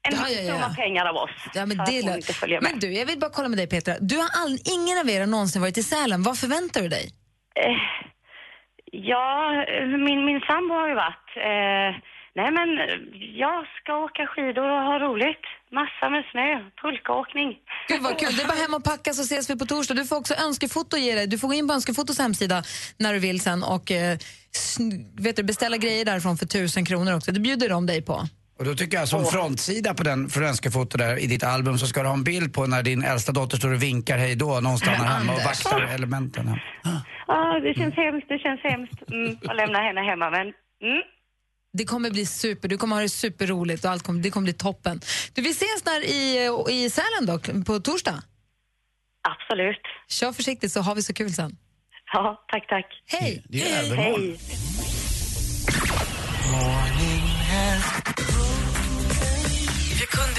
en Ja, ja, ja. summa pengar av oss. Ja, men det lö- inte följer med. Men du, jag vill bara kolla med dig Petra. Du har all, ingen av er har någonsin varit i Sälen. Vad förväntar du dig? Eh, ja, min, min sambo har ju varit. Eh, nej men jag ska åka skidor och ha roligt. Massa med snö, pulkaåkning. Gud vad kul. Det är bara hem och packa så ses vi på torsdag. Du får också önskefoto ge dig. Du får gå in på Önskefotos hemsida när du vill sen och eh, vet du, beställa grejer därifrån för tusen kronor också. Det bjuder de dig på. Och då tycker jag som frontsida på den för önskefoto där i ditt album så ska du ha en bild på när din äldsta dotter står och vinkar hej då när hon stannar hemma och vaktar elementen. Ja, det känns hemskt, det känns hemskt mm, att lämna henne hemma men mm. Det kommer bli super. Du kommer ha det superroligt och allt kommer, det kommer bli toppen. Du, vi ses där i, i Sälen då, på torsdag. Absolut. Kör försiktigt så har vi så kul sen. Ja, tack, tack. Hej! Det är. Hej.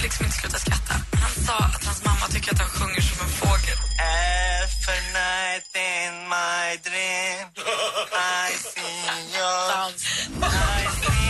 Liksom inte sluta skratta. Han sa att hans mamma tycker att han sjunger som en fågel. Every night in my dream I see your I see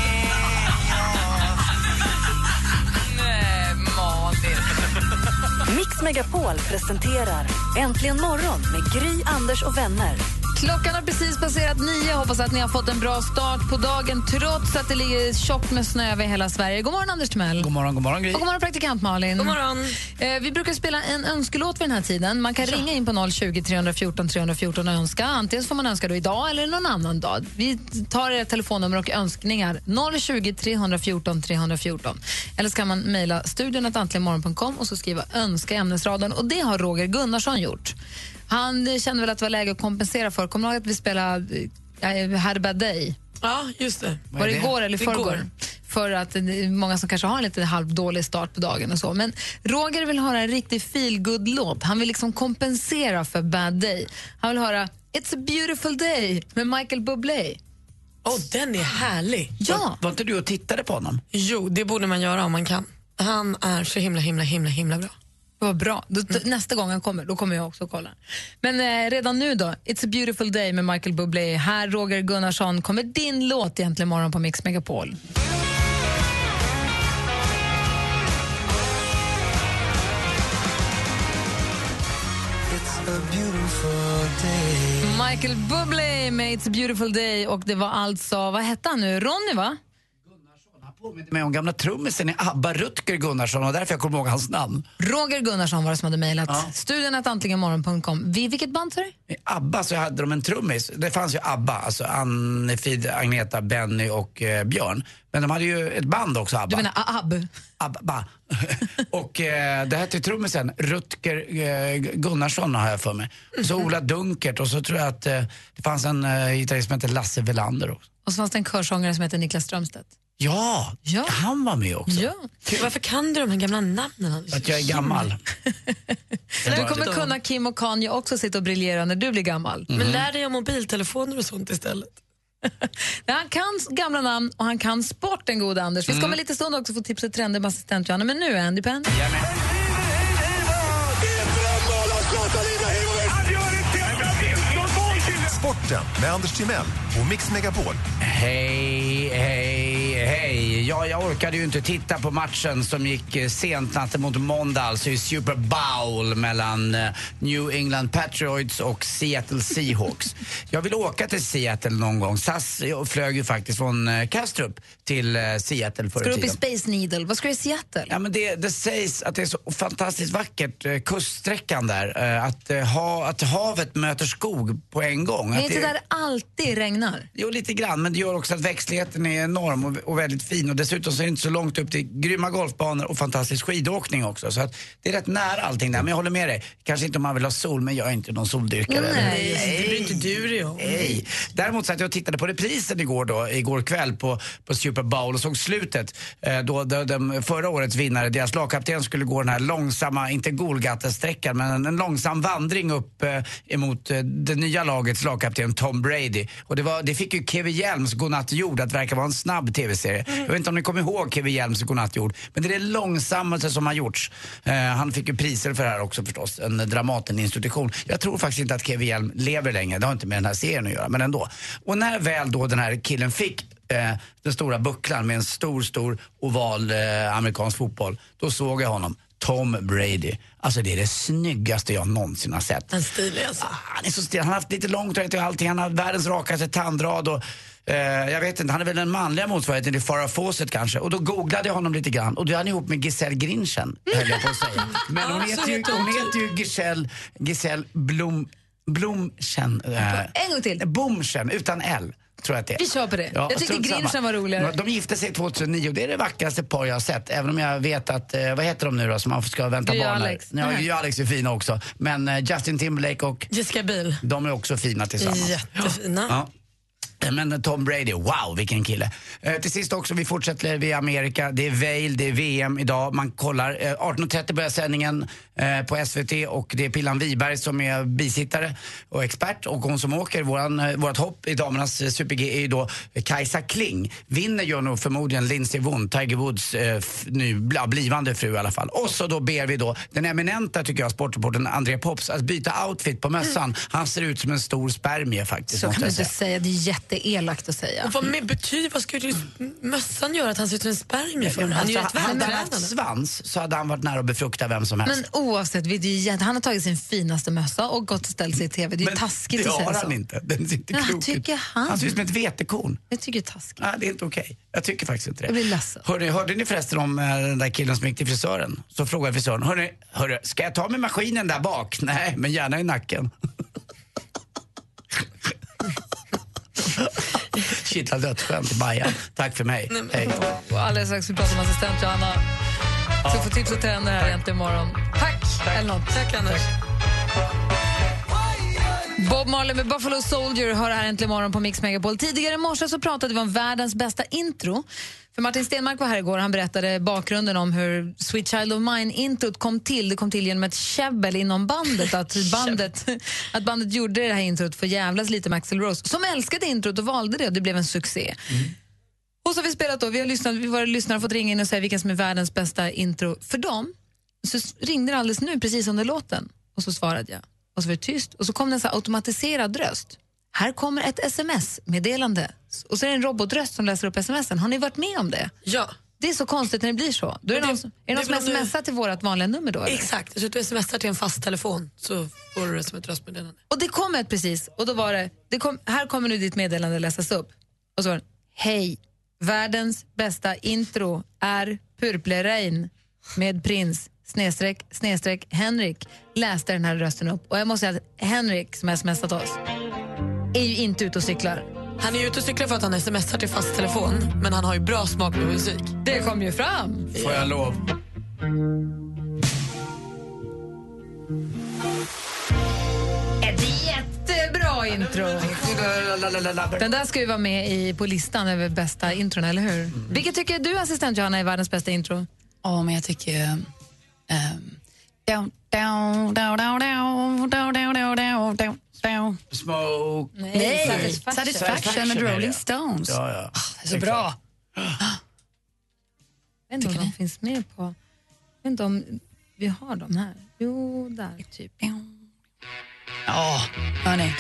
Nej, Malin. Mix Megapol presenterar Äntligen morgon med Gry, Anders och vänner. Klockan har precis passerat nio. Hoppas att ni har fått en bra start på dagen trots att det ligger tjockt med snö över hela Sverige. God morgon, Anders Timell. God morgon, god morgon Gry. Och god morgon, praktikant Malin. God morgon. Eh, vi brukar spela en önskelåt vid den här tiden. Man kan ringa in på 020 314 314 och önska. Antingen får man önska då idag eller någon annan dag. Vi tar era telefonnummer och önskningar. 020 314 314. Eller så kan man mejla studion och så skriva önska i ämnesraden. Och det har Roger Gunnarsson gjort. Han eh, kände väl att det var läge att kompensera för. Kommer du ihåg att vi spelade eh, I had a bad day? Ja, just det. Var det igår eller förrgår? För att det är många som kanske har en lite halvdålig start på dagen och så. Men Roger vill höra en riktig feelgood-låt. Han vill liksom kompensera för bad day. Han vill höra It's a beautiful day med Michael Bublé. Åh, den är härlig. Ja. Var inte du och tittade på honom? Jo, det borde man göra om man kan. Han är så himla, himla, himla, himla bra. Vad bra. Då, då, Nästa gång han kommer, då kommer jag också kolla. Men eh, redan nu då, It's a beautiful day med Michael Bublé. Här, Roger Gunnarsson, kommer din låt egentligen imorgon på Mix Megapol. It's a beautiful day Michael Bublé med It's a beautiful day och det var alltså, vad hette han nu, Ronny va? Med om gamla trummisen i ABBA, Rutger Gunnarsson och därför jag kommer ihåg hans namn. Roger Gunnarsson var det som hade mejlat. Ja. Studion att antligenmorgon.com. Vi- Vilket band sa du? I ABBA så hade de en trummis. Det fanns ju ABBA, alltså Anne-Frid, Agneta, Benny och eh, Björn. Men de hade ju ett band också, ABBA. Du menar ABB? ABBA. (laughs) och eh, det hette trummisen Rutger eh, Gunnarsson har jag för mig. Och så Ola Dunkert och så tror jag att eh, det fanns en eh, gitarrist som hette Lasse Welander också. Och så fanns det en körsångare som heter Niklas Strömstedt. Ja, han var med också. Ja. Varför kan du de här gamla namnen? Att jag är gammal. (laughs) Du kommer kunna Kim och Kanye också sitta och briljera när du blir gammal. Men lär dig om mobiltelefoner och sånt istället. (laughs) Nej, han kan gamla namn och han kan sport, den gode Anders. Vi ska om en liten stund också få tips och trender med assistent Johanna. Men nu är Andy Penn. Sporten med Anders Timell och Mix Megapol. Hej, hej. Ja, jag orkade ju inte titta på matchen som gick eh, sent natten mot måndag, alltså i Super Bowl mellan eh, New England Patriots och Seattle Seahawks. jag vill åka till Seattle någon gång. SAS flög ju faktiskt från eh, Kastrup till Seattle förr Ska du i upp i tiden. Space Needle? Vad ska du i Seattle? Ja, men det, det sägs att det är så fantastiskt vackert, kuststräckan där. Att, ha, att havet möter skog på en gång. Är Att inte det- där alltid regnar? Jo, lite grann, men det gör också att växtligheten är enorm och, och väldigt fin. Och dessutom så är det inte så långt upp till grymma golfbanor och fantastisk skidåkning också. Så att det är rätt nära allting där. Men jag håller med dig. Kanske inte om man vill ha sol, men jag är inte någon soldyrkare. Nej, det bryr inte du dig om. Nej. Däremot satt jag och tittade på reprisen igår, då, igår kväll på, på Super Bowl och såg slutet. Eh, då, då de, förra årets vinnare, deras lagkapten skulle gå den här långsamma, inte Golgata-sträckan, men en, en långsam vandring upp eh, emot eh, det nya lagets lagkapten Tom Brady. Och det, var, det fick ju Kevin Hjelms Godnatt jord att verka vara en snabb tv-serie. Vet inte om ni kommer ihåg Kevin Hjelms Godnatt jord, men det är det långsammaste som har gjorts. Eh, han fick ju priser för det här också förstås, en Dramaten-institution. Jag tror faktiskt inte att Kevin Hjelm lever längre, det har inte med den här serien att göra, men ändå. Och när väl då den här killen fick eh, den stora bucklan med en stor, stor oval eh, amerikansk fotboll. Då såg jag honom. Tom Brady. Alltså det är det snyggaste jag någonsin har sett. Han stilig alltså. Han är så stel. Han har haft lite långt hår och allting. Han har världens rakaste tandrad. Och, eh, jag vet inte, han är väl den manliga motsvarigheten till Farah Fawcett kanske. Och då googlade jag honom lite grann och då är han ihop med Giselle Grinchen, höll jag på att säga. Men hon Ja, heter ju, hon heter ju Giselle, Giselle Blom, Blomchen. Eh, En gång till. Bomchen, utan L. Tror jag att det är. Vi kör på det. Jag tycker strunt samma. Grinchen var roligare. De gifte sig 2009 och det är det vackraste par jag har sett. Även om jag vet att, eh, vad heter de nu då som man ska vänta barn? Alex. Ja. Gry och Alex är fina också. Men eh, Justin Timberlake och Jessica Biel. de är också fina tillsammans. Jättefina. Ja. Men Tom Brady, wow vilken kille. Eh, till sist också, vi fortsätter via Amerika. Det är Vail, det är VM idag. Man kollar, eh, 18.30 börjar sändningen eh, på SVT och det är Pillan Wiberg som är bisittare och expert och hon som åker, våran, eh, vårat hopp i damernas eh, super-G är ju då Kajsa Kling. Vinner gör nog förmodligen Lindsey Vonn, Tiger Woods eh, nu, bl- blivande fru i alla fall. Och så då ber vi då den eminenta, tycker jag, sportreportern André Pops att byta outfit på mössan. Han ser ut som en stor spermie faktiskt. Så måste kan du inte säga. säga. Det är jätteelakt att säga. Och vad med betyder, vad ska mössan göra att han ser ut som en spermie för? Han är ju Alltså, rätt hade han haft svans så hade han varit nära att befrukta vem som helst. Men oavsett, du, jätte- han har tagit sin finaste mössa och gått och ställt sig i TV. Det är ju taskigt det att säga har så. han inte. Den ser inte klok ut. han. Han ser ut som ett vetekorn. Jag tycker det är taskigt. Nej, det är inte okej. Jag tycker faktiskt inte det. Jag blir ledsen. Hörrni, hörde ni förresten om eh, den där killen som gick till frisören? Så frågade frisören, hörni, hörru, ska jag ta med maskinen där bak? (laughs) Nej, men gärna i nacken. (laughs) Kittlar dödsskönt i. Tack för mig. Hej. Och alldeles strax vi pratar om assistent Johanna. Så få tips och trender här egentligen imorgon. Tack! Eller något. Tack Anders. Bob Marley med Buffalo Soldier hör här äntligen imorgon på Mix Megapol. Tidigare i morse så pratade vi om världens bästa intro. För Martin Stenmark var här igår och han berättade bakgrunden om hur Sweet Child of Mine-introt kom till. Det kom till genom ett käbbel inom bandet. Att (laughs) bandet, att bandet gjorde det här introt för jävlas lite med Axl Rose som älskade introt och valde det och det blev en succé. Och så har vi spelat då, vi har lyssnat, vi våra lyssnare har fått ringa in och säga vilken som är världens bästa intro för dem. Så ringde det alldeles nu, precis under låten. Och så svarade jag. Och så var det tyst. Och så kom det en så här automatiserad röst. Här kommer ett sms-meddelande. Och så är det en robotröst som läser upp smsen. Har ni varit med om det? Ja. Det är så konstigt när det blir så. Då är det, någon som, är det någon som smsar till vårt vanliga nummer då? Eller? Exakt, så du smsar till en fast telefon så får du det som ett röstmeddelande. Och det kom ett precis. Och då var det, det kom, här kommer nu ditt meddelande läsas upp. Och så var det, hej, världens bästa intro är Purple med prins snedstreck, snedstreck Henrik läste den här rösten upp. Och jag måste säga att Henrik som har smsat oss är ju inte ute och cyklar. Han är ute och cyklar för att han smsar till fast telefon men han har ju bra smak med musik. Det kom ju fram. Får jag lov? Intro. Den där ska ju vara med i, på listan över bästa intron, eller hur? Vilket tycker du, assistent Johanna, är världens bästa intro? Ja, men jag tycker... Um, down, down, down, down, down, down, down, down, down, down, down. Smoke. Nej, Satisfaction. Satisfaction med. Rolling Stones. Ja, ja. Det är så bra. Jag vet inte om de finns med på... Jag vet inte om vi har dem här. Jo, där typ. Ja, hörni.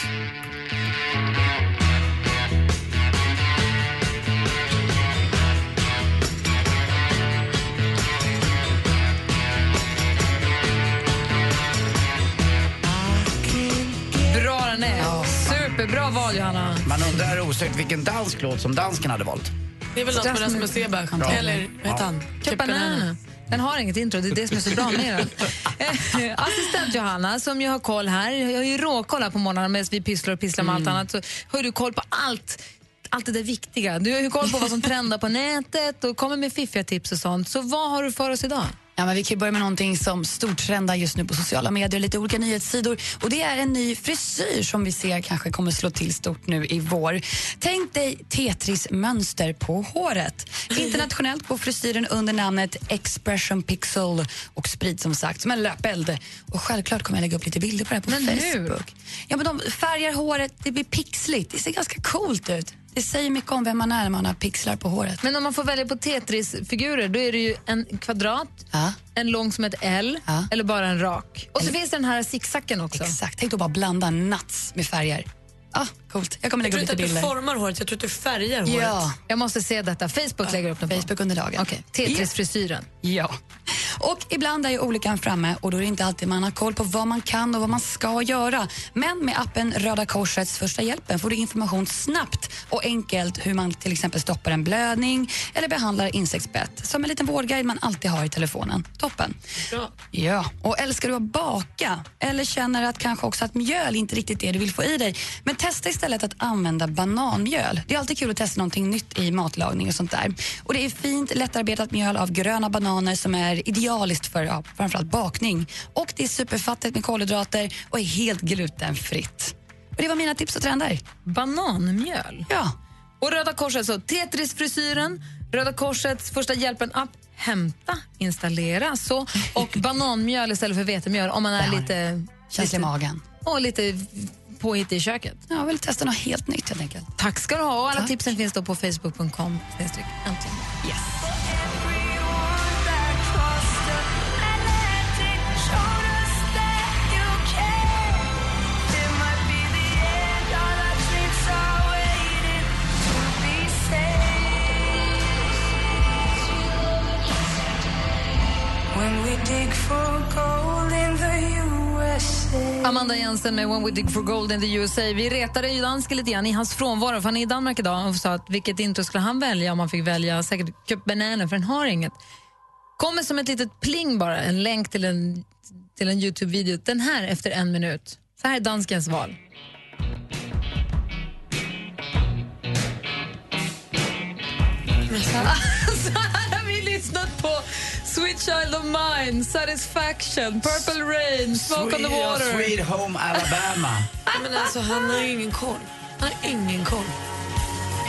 Bra den är. Superbra val, Johanna. Man undrar osökt vilken dansk låt som dansken hade valt. Det är väl något med Rasmus Seberg. Eller vad heter han? Cup Banana. Den har inget intro, det är det som är så bra med den. Eh, Assistent Johanna, som ju har koll här, jag har ju råkoll här på morgnarna medan vi pysslar och pysslar med allt annat, så har du koll på allt. Allt det där viktiga. Du har ju koll på vad som trendar på nätet och kommer med fiffiga tips och sånt. Så vad har du för oss idag? Ja, men vi kan börja med någonting som stortrendar just nu på sociala medier, lite olika nyhetssidor. Och Det är en ny frisyr som vi ser kanske kommer slå till stort nu i vår. Tänk dig Tetris-mönster på håret. Internationellt går frisyren under namnet Expression Pixel och sprids som sagt som en löpeld. Och självklart kommer jag lägga upp lite bilder på det här på Men hur? Facebook. Ja, men de färgar håret, det blir pixligt. Det ser ganska coolt ut. Det säger mycket om vem man är när man har pixlar på håret. Men om man får välja på Tetris-figurer, då är det ju en kvadrat, en lång som ett L eller bara en rak. Och så finns det den här zigzacken också. Exakt. Tänk då bara blanda nuts med färger. Ah, coolt. Jag kommer Jag lägga tror upp inte lite att du formar håret, jag tror att du färgar håret. Ja. Jag måste se detta. Facebook lägger upp på. Facebook under dagen. Okej, Tetris-frisyren. Ja. Och ibland är ju olyckan framme och då är det inte alltid man har koll på vad man kan och vad man ska göra. Men med appen Röda Korsets första hjälpen får du information snabbt och enkelt hur man till exempel stoppar en blödning eller behandlar insektsbett. Som en liten vårdguide man alltid har i telefonen. Toppen. Bra. Ja, och älskar du att baka eller känner att kanske också att mjöl inte riktigt är det du vill få i dig. Men testa istället att använda bananmjöl. Det är alltid kul att testa någonting nytt i matlagning och sånt där. Och det är fint lättarbetat mjöl av gröna bananer som är idealiskt för ja, framförallt bakning. Och det är superfattigt med kolhydrater och är helt glutenfritt. Och det var mina tips och trender. Bananmjöl? Ja. Och Röda Korset, så Tetris-frisyren, Röda Korsets första hjälpen-app, hämta, installera så, och (laughs) bananmjöl istället för vetemjöl om man är lite... Känslig i magen. Och lite påhittig i köket. Jag vill testa något helt nytt helt enkelt. Tack ska du ha. Och alla Tack. tipsen finns då på facebook.com. Äntligen. Yes. When we dig for gold in Amanda Jensen med When We Dig For Gold in the USA. Vi retade ju dansken lite grann i hans frånvaro, för han är i Danmark idag och sa att vilket intro skulle han välja om han fick välja säkert Cup Banana, för den har inget. Kommer som ett litet pling bara, en länk till en, till en Youtube-video. Den här efter en minut. Så här är danskens val. (laughs) Så här har vi lyssnat på Sweet Child of Mine, Satisfaction, Purple Rain, Smoke on the Sweet- Water. Sweet Home Alabama. Men alltså, han har ju ingen koll. Han har ingen koll.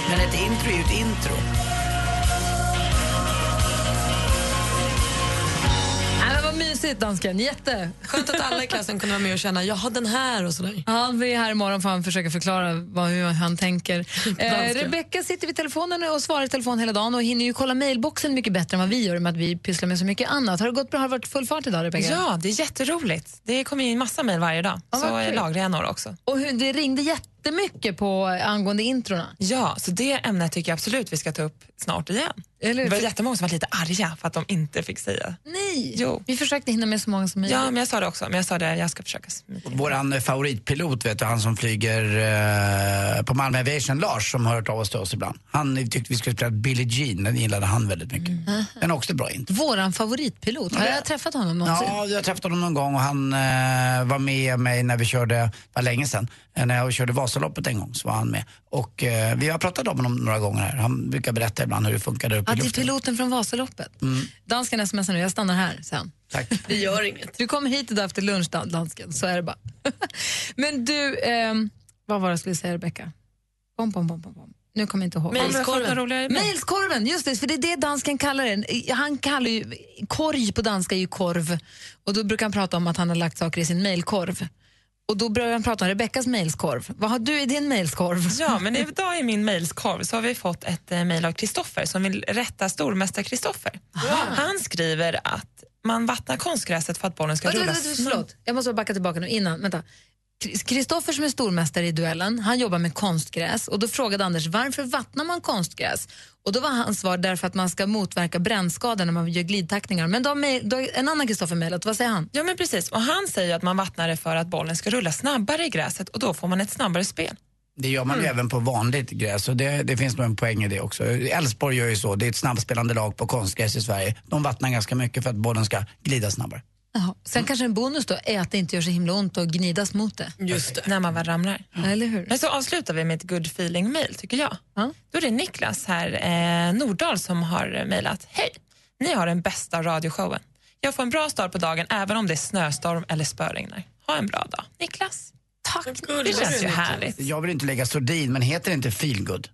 Men ett intro är ju ett intro. Mysigt, dansken. Jätte. Skönt att alla i klassen kunde vara med och känna jag har den här och sådär. Ja, Han är här imorgon för han försöker förklara vad, hur han tänker. (laughs) Eh. Rebecka sitter vid telefonen och svarar i telefon hela dagen och hinner ju kolla mailboxen mycket bättre än vad vi gör med att vi pysslar med så mycket annat. Har det gått bra? Har det varit full fart idag, Rebecka? Ja, det är jätteroligt. Det kommer in massa mejl varje dag. Ja, så lagrar jag några också. Och hur, det ringde jättemycket på angående introna. Ja, så det ämnet tycker jag absolut vi ska ta upp snart igen. Eller, det var för- jättemånga som var lite arga för att de inte fick säga. Nej! Jo. Vi försökte hinna med så många som möjligt. Ja, men jag sa det också. Men jag sa det, jag ska försöka. Våran eh, favoritpilot, vet du, han som flyger eh, på Malmö Aviation, Lars, som har hört av oss till oss ibland. Han tyckte vi skulle spela Billie Jean, den gillade han väldigt mycket. Mm. Den är också bra intro. Våran favoritpilot. Har jag träffat honom någonsin? Ja, jag har träffat honom någon gång och han eh, var med mig när vi körde, var länge sedan, eh, när jag körde Vasaloppet en gång så var han med. Och eh, vi har pratat om honom några gånger här. Han brukar berätta ibland hur det funkar där uppe Ja, i det är luften. piloten från Vasaloppet. Mm. Dansken smsar nu, jag stannar här sen. Tack. (laughs) Det gör inget. Du kommer hit idag efter lunch, dan- dansken. Så är det bara. (laughs) Men du, ehm, vad var det jag skulle säga, Rebecka? Bom, bom, bom, bom, bom. Nu kommer jag inte ihåg. Mejlskorven. Mejlskorven, just det, för det är det dansken kallar den. Han kallar ju, korg på danska är ju korv. Och då brukar han prata om att han har lagt saker i sin mejlkorv. Och då börjar han prata om Rebeckas mejlskorv. Vad har du i din mejlskorv? Ja, men idag i min mejlskorv så har vi fått ett eh, mejl av Kristoffer som vill rätta stormästare Kristoffer. Han skriver att man vattnar konstgräset för att bollen ska rulla förlåt. Jag måste bara backa tillbaka nu innan. Vänta. Kristoffer som är stormästare i duellen, han jobbar med konstgräs och då frågade Anders varför vattnar man konstgräs? Och då var hans svar därför att man ska motverka brännskador när man gör glidtackningar. Men då, har mejl- då har en annan Kristoffer mejlat, vad säger han? Ja, men precis. Och han säger att man vattnar det för att bollen ska rulla snabbare i gräset och då får man ett snabbare spel. Det gör man ju även på vanligt gräs och det, det finns nog en poäng i det också. Elfsborg gör ju så, det är ett snabbspelande lag på konstgräs i Sverige. De vattnar ganska mycket för att bollen ska glida snabbare. Jaha. Sen kanske en bonus då är att det inte gör så himla ont att gnidas mot det. Just det. När man väl ramlar. Eller hur? Men så avslutar vi med ett good feeling mail tycker jag. Då är det Niklas här, eh, Nordahl som har mejlat. Hej! Ni har den bästa radioshowen. Jag får en bra start på dagen även om det är snöstorm eller spöregnar. Ha en bra dag. Niklas. Tack. Det känns ju härligt. Jag vill inte lägga sordin, men heter det inte feelgood?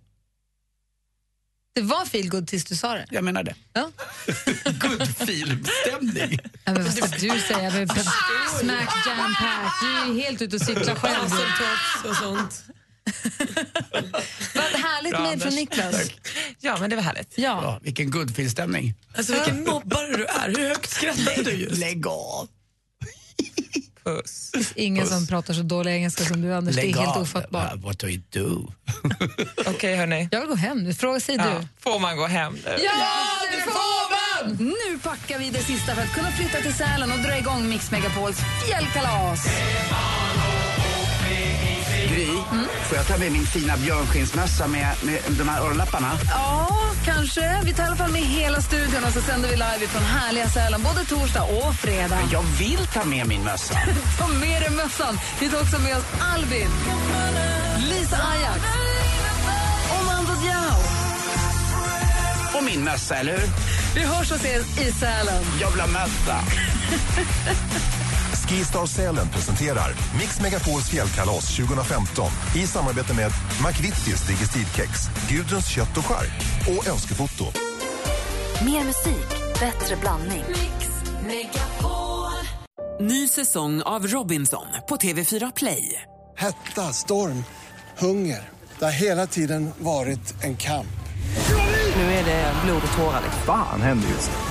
Det var feelgood tills du sa det. Jag menar det. Ja. (laughs) Good feel-stämning. Ja, men vad ska du säga? Smack jam pack. Du är ju helt ute och cyklar själv. Och sånt. Vad härligt mejl från. Niklas. Ja, men det var härligt. Ja. Ja, vilken good feel-stämning. Alltså vilken mobbare du är. Hur högt skrattar du just? Lägg av. Puss. Det finns ingen som pratar så dålig engelska som du, Anders. det är Lägg helt ofattbart. Uh, What do you do? Okej, hörni. Jag vill gå hem nu. Fråga, säg Ja. du. Får man gå hem nu? Ja, det får man! Nu packar vi det sista för att kunna flytta till Sälen och dra igång Mix Megapols fjällkalas. Får jag ta med min fina björnskinnsmössa med, med de här örnlapparna? Ja, kanske. Vi tar i alla fall med hela studion och så sänder vi live från härliga Sälen både torsdag och fredag. Men jag vill ta med min mössa. (laughs) Ta med dig mössan. Vi tar också med oss Albin, Lisa Ajax och Mando Diao. Och min mössa, eller hur? Vi hörs och ses i Sälen. Jag vill ha mössa. (laughs) Skistar Sälen presenterar Mix Megapols fjällkalas 2015 i samarbete med McVittys Digestivkex, Gudruns kött och chark och Önskefoto. Mer musik, bättre blandning. Ny säsong av Robinson på TV4 Play. Hetta, storm, hunger. Det har hela tiden varit en kamp. Nu är det blod och tårar. Fan händer just nu.